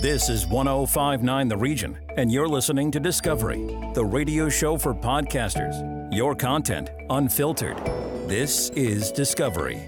This is 1059 The Region, and you're listening to Discovery, the radio show for podcasters. Your content unfiltered. This is Discovery.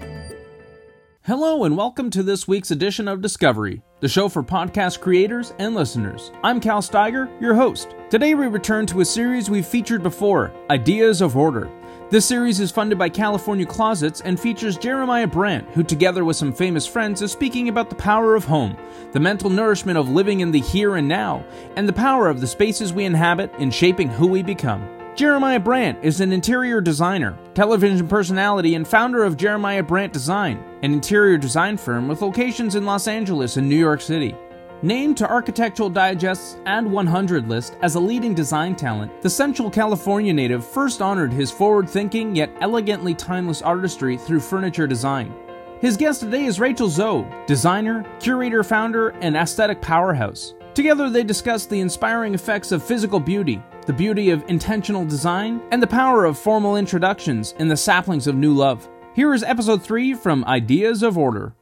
Hello, and welcome to this week's edition of Discovery, the show for podcast creators and listeners. I'm Cal Steiger, your host. Today, we return to a series we've featured before Ideas of Order. This series is funded by California Closets and features Jeremiah Brent, who, together with some famous friends, is speaking about the power of home, the mental nourishment of living in the here and now, and the power of the spaces we inhabit in shaping who we become. Jeremiah Brent is an interior designer, television personality, and founder of Jeremiah Brent Design, an interior design firm with locations in Los Angeles and New York City. Named to Architectural Digest's Ad 100 list as a leading design talent, the Central California native first honored his forward thinking yet elegantly timeless artistry through furniture design. His guest today is Rachel Zoe, designer, curator, founder, and aesthetic powerhouse. Together, they discuss the inspiring effects of physical beauty, the beauty of intentional design, and the power of formal introductions in the saplings of new love. Here is episode 3 from Ideas of Order.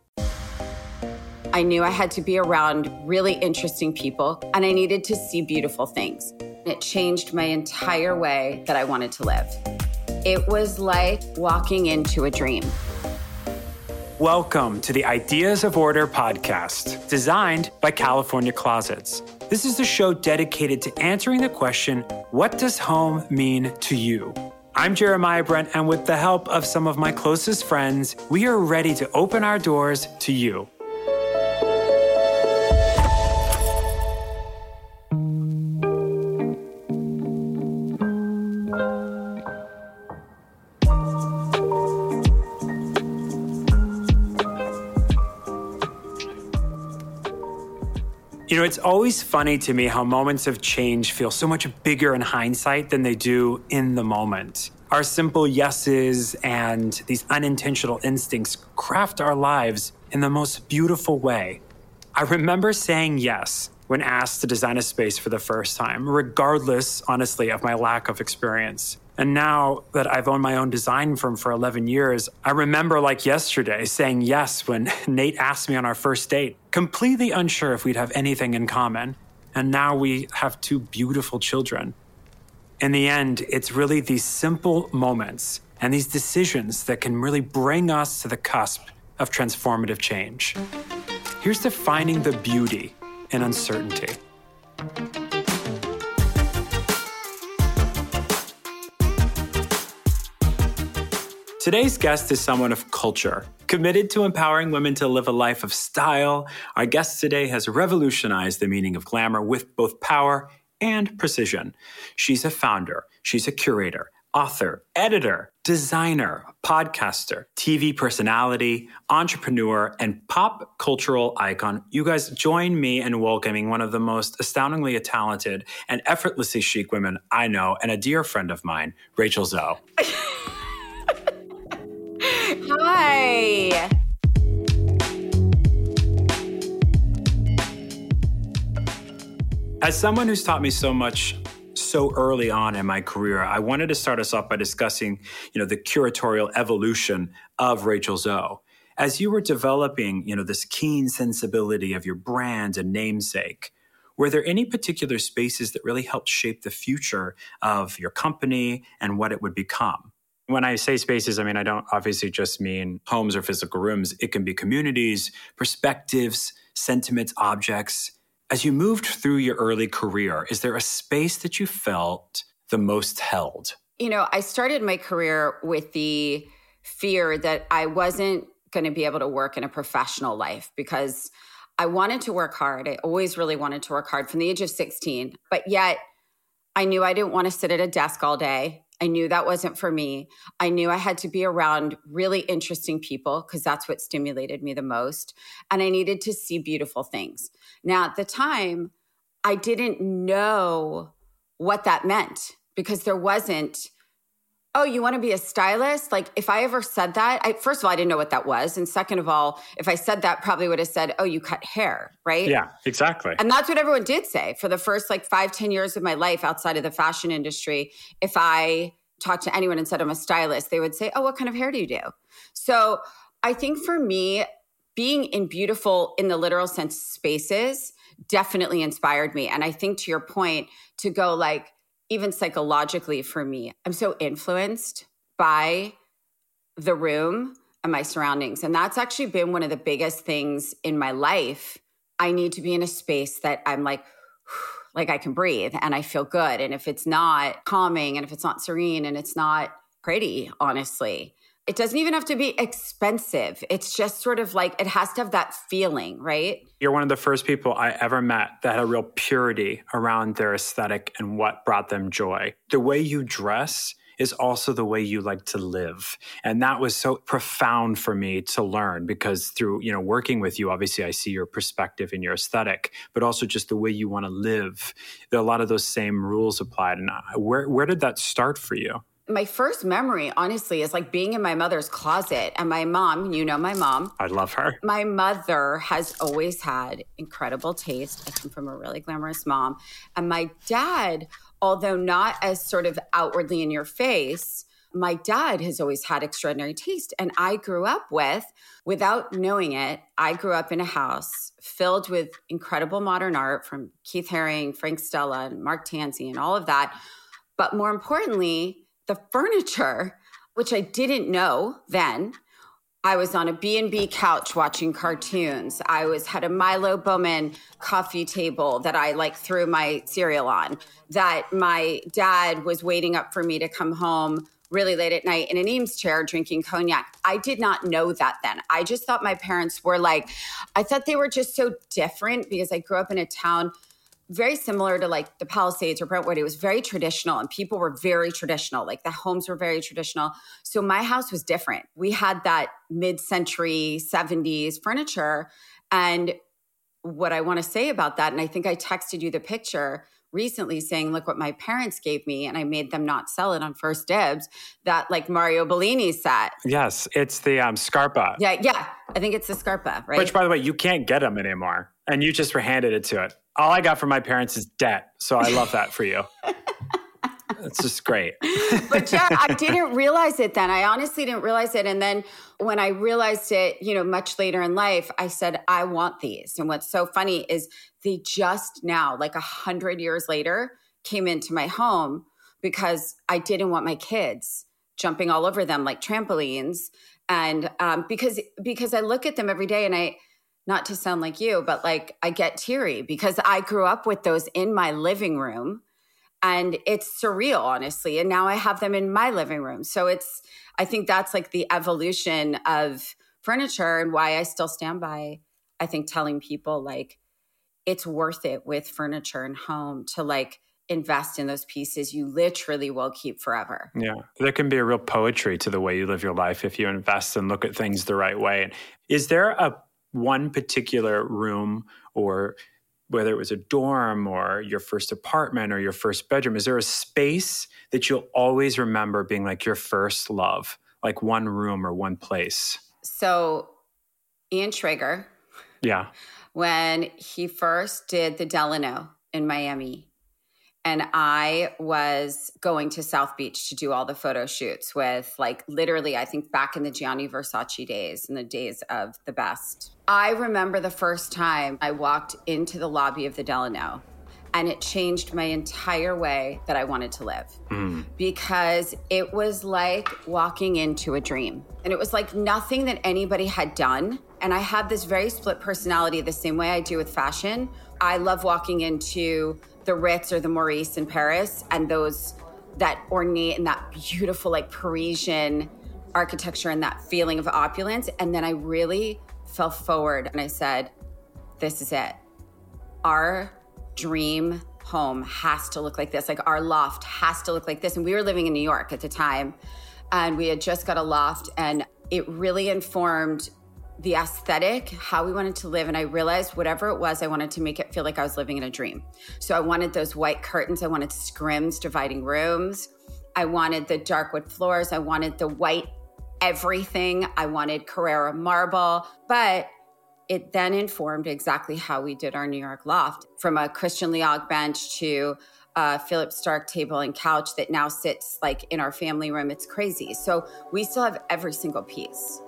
I knew I had to be around really interesting people and I needed to see beautiful things. It changed my entire way that I wanted to live. It was like walking into a dream. Welcome to the Ideas of Order podcast, designed by California Closets. This is a show dedicated to answering the question what does home mean to you? I'm Jeremiah Brent, and with the help of some of my closest friends, we are ready to open our doors to you. It's always funny to me how moments of change feel so much bigger in hindsight than they do in the moment. Our simple yeses and these unintentional instincts craft our lives in the most beautiful way. I remember saying yes when asked to design a space for the first time, regardless, honestly, of my lack of experience. And now that I've owned my own design firm for 11 years, I remember like yesterday saying yes when Nate asked me on our first date, completely unsure if we'd have anything in common. And now we have two beautiful children. In the end, it's really these simple moments and these decisions that can really bring us to the cusp of transformative change. Here's to finding the beauty in uncertainty. Today's guest is someone of culture, committed to empowering women to live a life of style. Our guest today has revolutionized the meaning of glamour with both power and precision. She's a founder, she's a curator, author, editor, designer, podcaster, TV personality, entrepreneur, and pop cultural icon. You guys join me in welcoming one of the most astoundingly talented and effortlessly chic women I know, and a dear friend of mine, Rachel Zoe. Hi. As someone who's taught me so much so early on in my career, I wanted to start us off by discussing, you know, the curatorial evolution of Rachel Zoe. As you were developing, you know, this keen sensibility of your brand and namesake, were there any particular spaces that really helped shape the future of your company and what it would become? When I say spaces, I mean, I don't obviously just mean homes or physical rooms. It can be communities, perspectives, sentiments, objects. As you moved through your early career, is there a space that you felt the most held? You know, I started my career with the fear that I wasn't going to be able to work in a professional life because I wanted to work hard. I always really wanted to work hard from the age of 16, but yet I knew I didn't want to sit at a desk all day. I knew that wasn't for me. I knew I had to be around really interesting people because that's what stimulated me the most. And I needed to see beautiful things. Now, at the time, I didn't know what that meant because there wasn't, oh, you want to be a stylist? Like, if I ever said that, I, first of all, I didn't know what that was. And second of all, if I said that, probably would have said, oh, you cut hair, right? Yeah, exactly. And that's what everyone did say for the first like five, ten years of my life outside of the fashion industry. If I talked to anyone and said I'm a stylist, they would say, oh, what kind of hair do you do? So I think for me, being in beautiful, in the literal sense, spaces definitely inspired me. And I think to your point, to go like, even psychologically for me, I'm so influenced by the room and my surroundings. And that's actually been one of the biggest things in my life. I need to be in a space that I'm like, like I can breathe and I feel good. And if it's not calming and if it's not serene and it's not pretty, honestly, it doesn't even have to be expensive. It's just sort of like it has to have that feeling, right? You're one of the first people I ever met that had a real purity around their aesthetic and what brought them joy. The way you dress is also the way you like to live. And that was so profound for me to learn because through, you know, working with you, obviously I see your perspective and your aesthetic, but also just the way you want to live. There are a lot of those same rules applied. And where, where did that start for you? My first memory, honestly, is like being in my mother's closet. And my mom, you know my mom. I love her. My mother has always had incredible taste. I come from a really glamorous mom. And my dad, although not as sort of outwardly in your face, my dad has always had extraordinary taste. And I grew up with, without knowing it, I grew up in a house filled with incredible modern art from Keith Haring, Frank Stella, and Mark Tansey, and all of that. But more importantly, the furniture, which I didn't know then. I was on a B&B couch watching cartoons. I was had a Milo Baughman coffee table that I like threw my cereal on. That my dad was waiting up for me to come home really late at night in an Eames chair drinking cognac. I did not know that then. I just thought my parents were like I thought they were just so different because I grew up in a town very similar to like the Palisades or Brentwood. It was very traditional and people were very traditional. Like the homes were very traditional. So my house was different. We had that mid century 70s furniture. And what I want to say about that, and I think I texted you the picture recently saying, look what my parents gave me, and I made them not sell it on 1stDibs, that like Mario Bellini set. Yes, it's the um, Scarpa. Yeah, yeah. I think it's the Scarpa, right? Which, by the way, you can't get them anymore. And you just were handed it to it all I got from my parents is debt. So I love that for you. It's just great. but yeah, I didn't realize it then. I honestly didn't realize it. And then when I realized it, you know, much later in life, I said, I want these. And what's so funny is they just now, like a hundred years later, came into my home because I didn't want my kids jumping all over them like trampolines. And um, because because I look at them every day and I not to sound like you, but like I get teary because I grew up with those in my living room and it's surreal, honestly. And now I have them in my living room. So it's, I think that's like the evolution of furniture and why I still stand by, I think, telling people like it's worth it with furniture and home to like, invest in those pieces you literally will keep forever. Yeah. There can be a real poetry to the way you live your life if you invest and look at things the right way. Is there a one particular room or whether it was a dorm or your first apartment or your first bedroom is there a space that you'll always remember being like your first love? Like one room or one place? So ian schrager yeah. when he first did the delano in miami and I was going to South Beach to do all the photo shoots with, like, literally, I think back in the Gianni Versace days, in the days of the best. I remember the first time I walked into the lobby of the Delano, and it changed my entire way that I wanted to live mm. because it was like walking into a dream. And it was like nothing that anybody had done. And I have this very split personality, the same way I do with fashion. I love walking into the Ritz or the Meurice in Paris and those that ornate and that beautiful like Parisian architecture and that feeling of opulence. And then I really fell forward and I said, This is it. Our dream home has to look like this. Like our loft has to look like this. And we were living in New York at the time and we had just got a loft and it really informed the aesthetic, how we wanted to live. And I realized whatever it was, I wanted to make it feel like I was living in a dream. So I wanted those white curtains, I wanted scrims dividing rooms, I wanted the dark wood floors, I wanted the white everything, I wanted Carrara marble. But it then informed exactly how we did our New York loft from a Christian Liaigre bench to a Philippe Starck table and couch that now sits like in our family room. It's crazy. So we still have every single piece.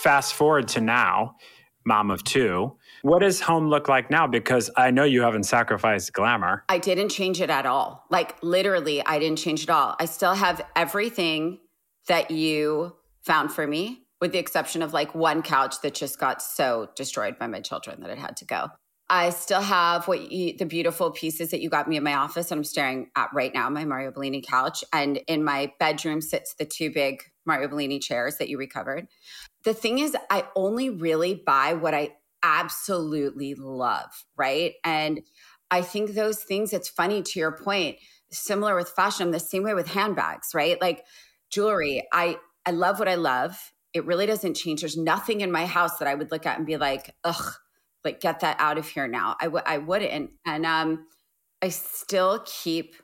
Fast forward to now, mom of two. What does home look like now? Because I know you haven't sacrificed glamour. I didn't change it at all. Like literally, I didn't change it all. I still have everything that you found for me, with the exception of like one couch that just got so destroyed by my children that it had to go. I still have what you, the beautiful pieces that you got me in my office, and I'm staring at right now my Mario Bellini couch. And in my bedroom sits the two big Mario Bellini chairs that you recovered. The thing is, I only really buy what I absolutely love, right? And I think those things, it's funny to your point, similar with fashion, the same way with handbags, right? Like jewelry, I I love what I love. It really doesn't change. There's nothing in my house that I would look at and be like, ugh, like get that out of here now. I w- I wouldn't. And um, I still keep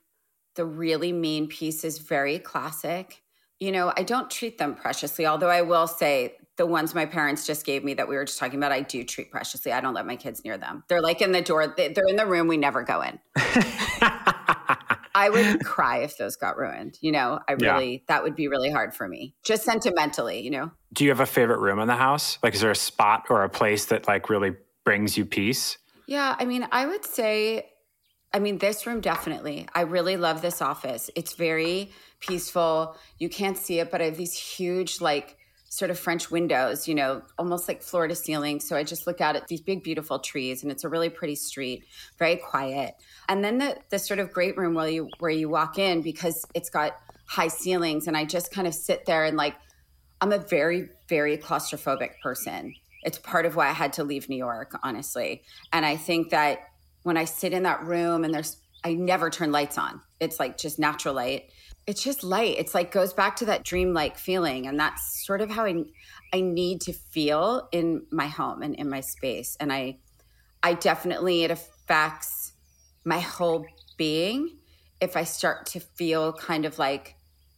the really main pieces very classic. You know, I don't treat them preciously, although I will say the ones my parents just gave me that we were just talking about, I do treat preciously. I don't let my kids near them. They're like in the door, they're in the room we never go in. I would cry if those got ruined. You know, I really, yeah. that would be really hard for me, just sentimentally, you know. Do you have a favorite room in the house? Like, is there a spot or a place that like really brings you peace? Yeah. I mean, I would say, I mean, this room definitely. I really love this office. It's very peaceful. You can't see it, but I have these huge, like, sort of French windows, you know, almost like floor to ceiling. So I just look out at these big, beautiful trees, and it's a really pretty street, very quiet. And then the the sort of great room where you where you walk in because it's got high ceilings, and I just kind of sit there and like I'm a very, very claustrophobic person. It's part of why I had to leave New York, honestly. And I think that when I sit in that room and there's I never turn lights on. It's like just natural light it's just light. It's like goes back to that dreamlike feeling. And that's sort of how I I need to feel in my home and in my space. And I I definitely it affects my whole being if I start to feel kind of like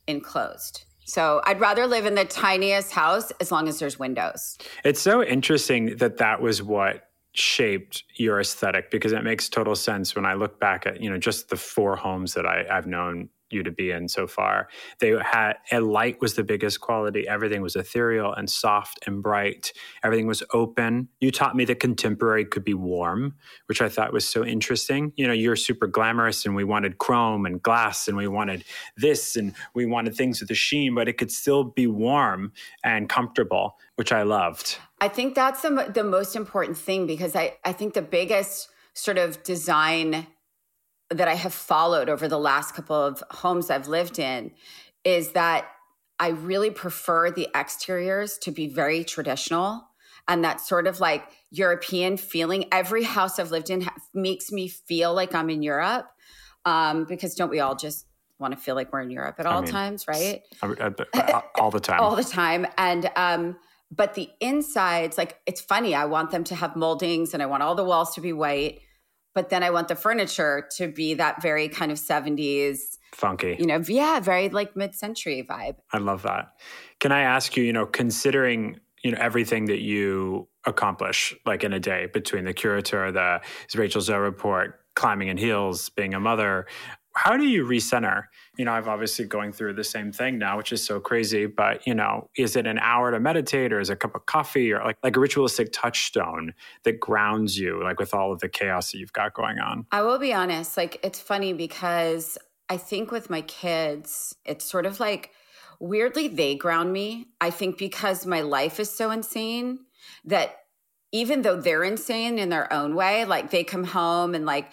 enclosed. So I'd rather live in the tiniest house as long as there's windows. It's so interesting that that was what shaped your aesthetic because it makes total sense when I look back at, you know, just the four homes that I, I've known you to be in so far. They had a light was the biggest quality. Everything was ethereal and soft and bright. Everything was open. You taught me that contemporary could be warm, which I thought was so interesting. You know, you're super glamorous and we wanted chrome and glass and we wanted this and we wanted things with a sheen, but it could still be warm and comfortable, which I loved. I think that's the, the most important thing because I, I think the biggest sort of design that I have followed over the last couple of homes I've lived in is that I really prefer the exteriors to be very traditional and that sort of like European feeling. Every house I've lived in ha- makes me feel like I'm in Europe um, because don't we all just want to feel like we're in Europe at all I mean, times, right? all the time. all the time. And, um, but the insides, like it's funny, I want them to have moldings and I want all the walls to be white but then I want the furniture to be that very kind of 70s funky. You know, yeah, very like mid-century vibe. I love that. Can I ask you, you know, considering, you know, everything that you accomplish like in a day between the Curateur, the Rachel Zoe report, climbing in heels, being a mother, how do you recenter? You know, I've obviously going through the same thing now, which is so crazy. But you know, is it an hour to meditate, or is it a cup of coffee, or like like a ritualistic touchstone that grounds you, like with all of the chaos that you've got going on? I will be honest. Like it's funny because I think with my kids, it's sort of like weirdly they ground me. I think because my life is so insane that even though they're insane in their own way, like they come home and like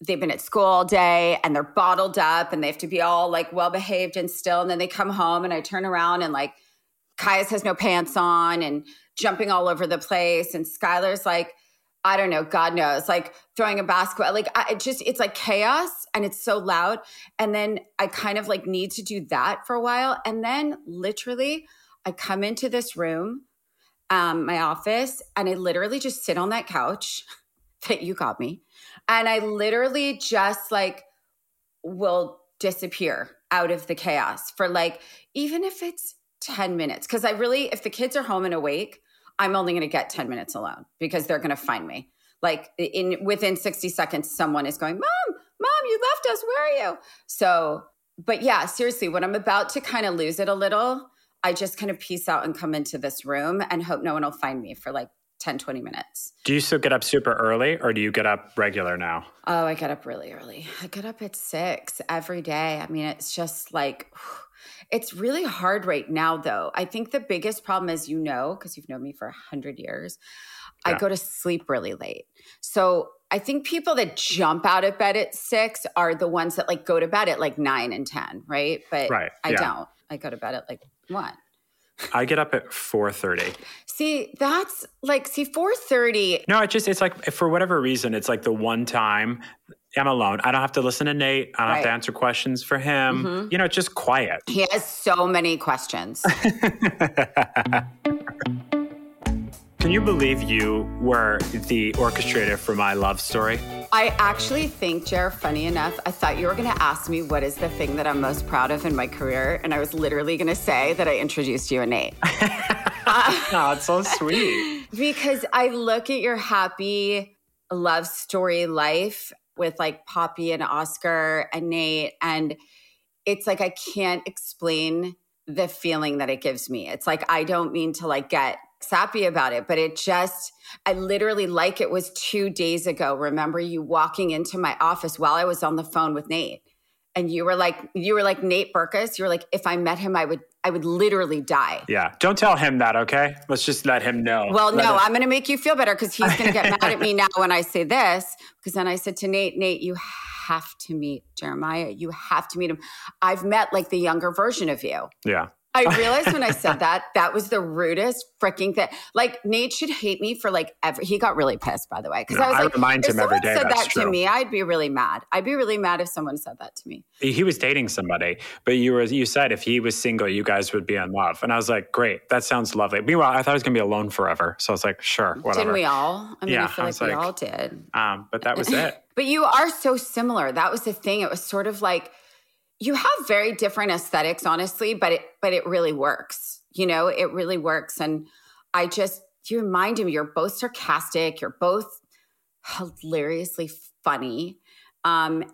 they've been at school all day and they're bottled up and they have to be all like well behaved and still. And then they come home and I turn around and like Kaius has no pants on and jumping all over the place. And Skyler's like, I don't know, God knows, like throwing a basketball. Like I, it just, it's like chaos and it's so loud. And then I kind of like need to do that for a while. And then literally, I come into this room, um, my office, and I literally just sit on that couch that you got me and I literally just like will disappear out of the chaos for like, even if it's 10 minutes. Cause I really, if the kids are home and awake, I'm only going to get 10 minutes alone because they're going to find me. Like in within 60 seconds, someone is going, Mom, Mom, you left us. Where are you? So, but yeah, seriously, when I'm about to kind of lose it a little, I just kind of peace out and come into this room and hope no one will find me for like 10, 20 minutes. Do you still get up super early or do you get up regular now? Oh, I get up really early. I get up at six every day. I mean, it's just like, it's really hard right now, though. I think the biggest problem, is, you know, because you've known me for a 100 years, yeah. I go to sleep really late. So I think people that jump out of bed at six are the ones that like go to bed at like nine and 10, right? But right. I yeah. don't. I go to bed at like one. I get up at 4:30. See, that's like see 4:30. No, it just it's like for whatever reason it's like the one time I'm alone. I don't have to listen to Nate. I don't right. have to answer questions for him. Mm-hmm. You know, it's just quiet. He has so many questions. Can you believe you were the orchestrator for my love story? I actually think, Jer, funny enough, I thought you were going to ask me what is the thing that I'm most proud of in my career. And I was literally going to say that I introduced you and Nate. oh, it's so sweet. because I look at your happy love story life with like Poppy and Oskar and Nate. And it's like I can't explain the feeling that it gives me. It's like I don't mean to like get sappy about it, but it just, I literally like it was two days ago. Remember you walking into my office while I was on the phone with Nate. And you were like, you were like Nate Berkus. You were like, if I met him, I would, I would literally die. Yeah. Don't tell him that, okay? Let's just let him know. Well, let no, him- I'm going to make you feel better because he's going to get mad at me now when I say this. Because then I said to Nate, Nate, you have to meet Jeremiah. You have to meet him. I've met like the younger version of you. Yeah. I realized when I said that, that was the rudest freaking thing. Like Nate should hate me for like ever. He got really pissed, by the way, because no, I was I like, remind if him someone every day said that true. to me, I'd be really mad. I'd be really mad if someone said that to me. He was dating somebody, but you were you said if he was single, you guys would be in love, and I was like, great, that sounds lovely. Meanwhile, I thought I was gonna be alone forever, so I was like, sure, whatever. Didn't we all? I mean, yeah, I feel I like we like, all did. Um, but that was it. but you are so similar. That was the thing. It was sort of like you have very different aesthetics honestly but it but it really works you know it really works. And i just you remind him you're both sarcastic you're both hilariously funny um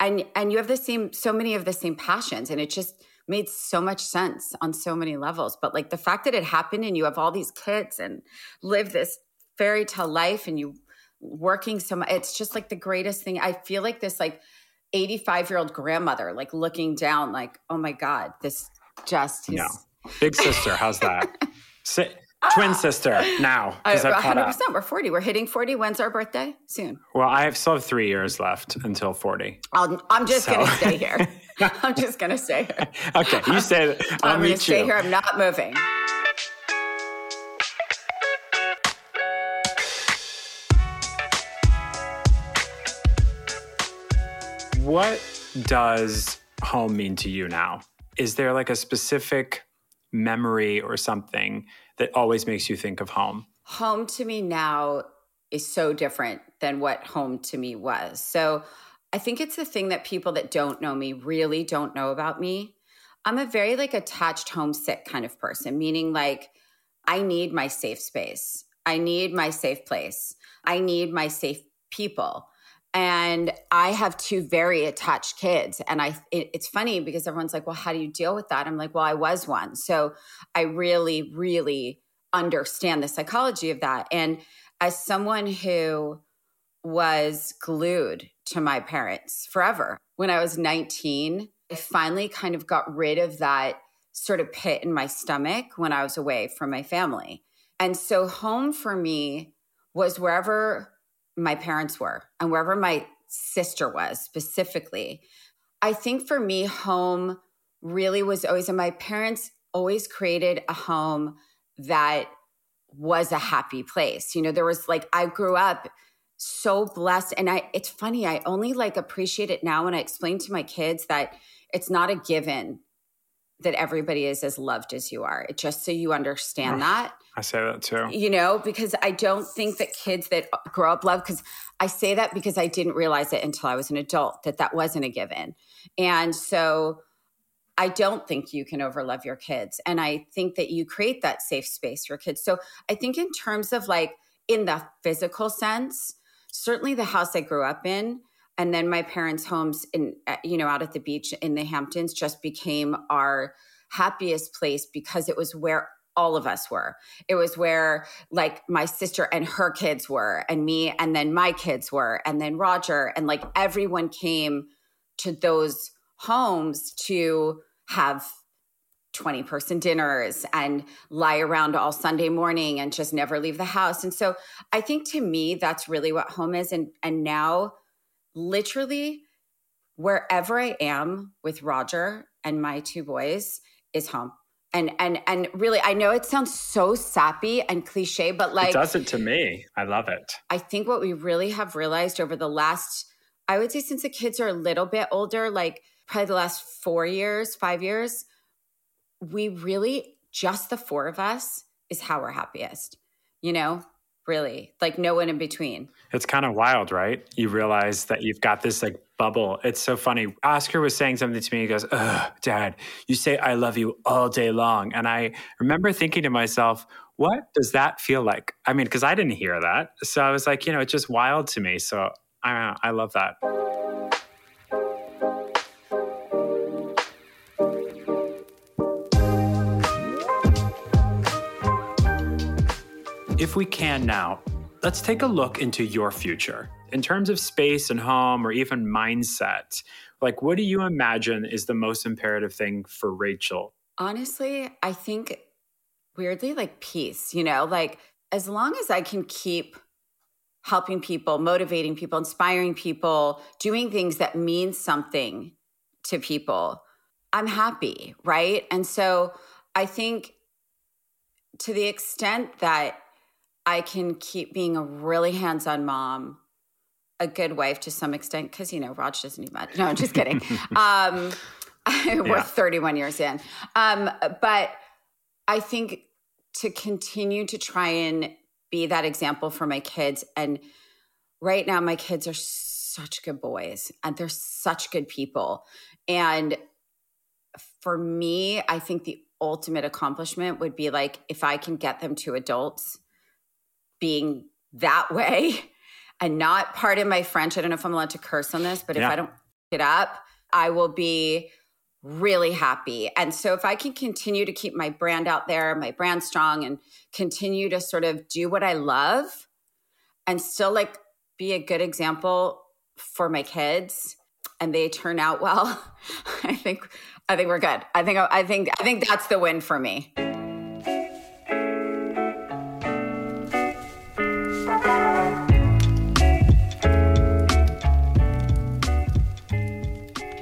and and you have the same so many of the same passions and it just made so much sense on so many levels. But like the fact that it happened and you have all these kids and live this fairy tale life and you working so much it's just like the greatest thing. I feel like this like 85 year old grandmother, like looking down, like, oh my God, this just. No. Big sister, how's that? Si- twin sister now. Uh, 100%. We're 40. We're hitting 40. When's our birthday? Soon. Well, I have still have three years left until 40. i am just so. going to stay here. I'm just going to stay here. okay. You say I'm going to stay here. I'm not moving. What does home mean to you now? Is there like a specific memory or something that always makes you think of home? Home to me now is so different than what home to me was. So I think it's the thing that people that don't know me really don't know about me. I'm a very like attached homesick kind of person, meaning like I need my safe space. I need my safe place. I need my safe people and i have two very attached kids and i it, it's funny because everyone's like well how do you deal with that? I'm like well i was one. So i really really understand the psychology of that. And as someone who was glued to my parents forever when i was 19 i finally kind of got rid of that sort of pit in my stomach when i was away from my family. And so home for me was wherever my parents were and wherever my sister was specifically. I think for me, home really was always, and my parents always created a home that was a happy place. You know, there was like, I grew up so blessed. And I, it's funny, I only like appreciate it now when I explain to my kids that it's not a given that everybody is as loved as you are. It just so you understand that. I say that too. You know, because I don't think that kids that grow up love, because I say that because I didn't realize it until I was an adult that that wasn't a given. And so I don't think you can overlove your kids. And I think that you create that safe space for kids. So I think, in terms of like in the physical sense, certainly the house I grew up in, and then my parents' homes in, uh, you know, out at the beach in the Hamptons just became our happiest place because it was where all of us were. It was where like my sister and her kids were, and me, and then my kids were, and then Rodger, and like everyone came to those homes to have 20 person dinners and lie around all Sunday morning and just never leave the house. And so I think to me, that's really what home is. And, and now, literally, wherever I am with Rodger and my two boys is home. And and and really i know it sounds so sappy and cliche but like it does it to me. I love it. I think what we really have realized over the last i would say since the kids are a little bit older like probably the last four years five years we really just the four of us is how we're happiest you know really like no one in between. It's kind of wild right? You realize that you've got this like bubble. It's so funny. Oskar was saying something to me. He goes Ugh, dad you say i love you all day long. And i remember thinking to myself what does that feel like? I mean because i didn't hear that. So i was like you know it's just wild to me. So i i love that If we can now, let's take a look into your future in terms of space and home or even mindset. Like, what do you imagine is the most imperative thing for Rachel? Honestly, I think weirdly like peace, you know, like as long as I can keep helping people, motivating people, inspiring people, doing things that mean something to people, I'm happy, right? And so I think to the extent that I can keep being a really hands on mom, a good wife to some extent, because, you know, Raj doesn't need much. No, I'm just kidding. um, we're yeah. 31 years in. Um, but I think to continue to try and be that example for my kids. And right now, my kids are such good boys and they're such good people. And for me, I think the ultimate accomplishment would be like if I can get them to adults being that way and not part of my French. I don't know if I'm allowed to curse on this, but yeah. if I don't it up, I will be really happy. And so if I can continue to keep my brand out there, my brand strong and continue to sort of do what I love and still like be a good example for my kids and they turn out well, I think I think we're good. I think I think I think that's the win for me.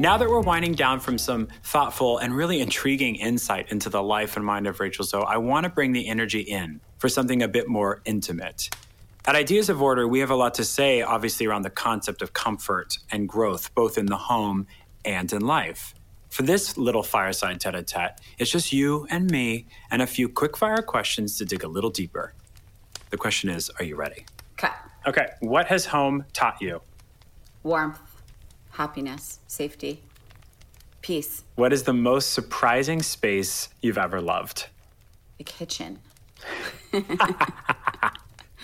Now that we're winding down from some thoughtful and really intriguing insight into the life and mind of Rachel Zoe, I want to bring the energy in for something a bit more intimate. At Ideas of Order, we have a lot to say, obviously, around the concept of comfort and growth, both in the home and in life. For this little fireside tete a tete, it's just you and me and a few quick-fire questions to dig a little deeper. The question is Are you ready? Okay. Okay. What has home taught you? Warmth happiness, safety, peace. What is the most surprising space you've ever loved? The kitchen.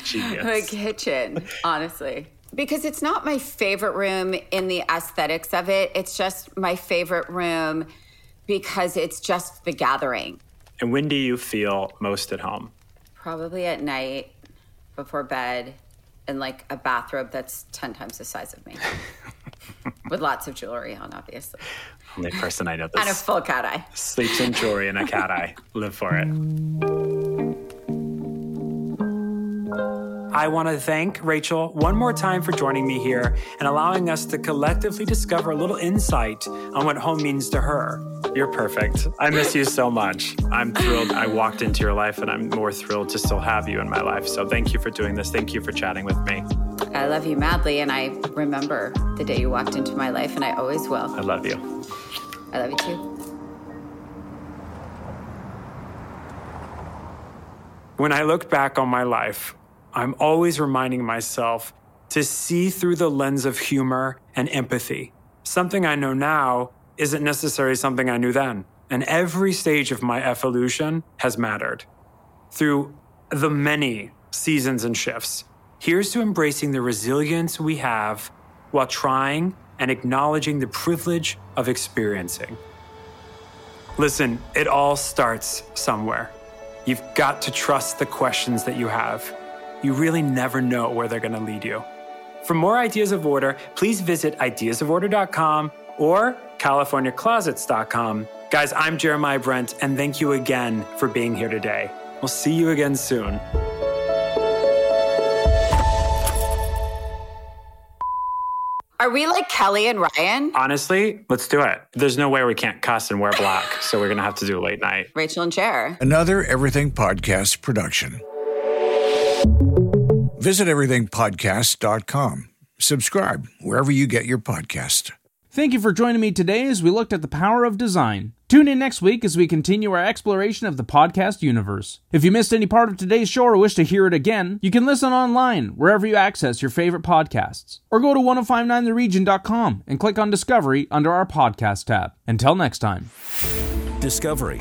Genius. The kitchen, honestly. Because it's not my favorite room in the aesthetics of it. It's just my favorite room because it's just the gathering. And when do you feel most at home? Probably at night before bed in like a bathrobe that's 10 times the size of me. with lots of jewelry on, obviously. Only person I know this. And a full cat eye. Sleeps in jewelry and a cat eye. Live for it. I want to thank Rachel one more time for joining me here and allowing us to collectively discover a little insight on what home means to her. You're perfect. I miss you so much. I'm thrilled I walked into your life and I'm more thrilled to still have you in my life. So thank you for doing this. Thank you for chatting with me. I love you madly and I remember the day you walked into my life and I always will. I love you. I love you too. When I look back on my life, I'm always reminding myself to see through the lens of humor and empathy. Something I know now isn't necessarily something I knew then. And every stage of my evolution has mattered. Through the many seasons and shifts, here's to embracing the resilience we have while trying and acknowledging the privilege of experiencing. Listen, it all starts somewhere. You've got to trust the questions that you have. You really never know where they're going to lead you. For more ideas of order, please visit ideasoforder.com or californiaclosets.com. Guys, I'm Jeremiah Brent, and thank you again for being here today. We'll see you again soon. Are we like Kelly and Ryan? Honestly, let's do it. There's no way we can't cuss and wear black, so we're going to have to do a late night. Rachel and Cher. Another Everything Podcast production. Visit everythingpodcast.com. Subscribe wherever you get your podcast. Thank you for joining me today as we looked at the power of design. Tune in next week as we continue our exploration of the podcast universe. If you missed any part of today's show or wish to hear it again, you can listen online wherever you access your favorite podcasts. Or go to 1059theregion.com and click on Discovery under our podcast tab. Until next time. Discovery,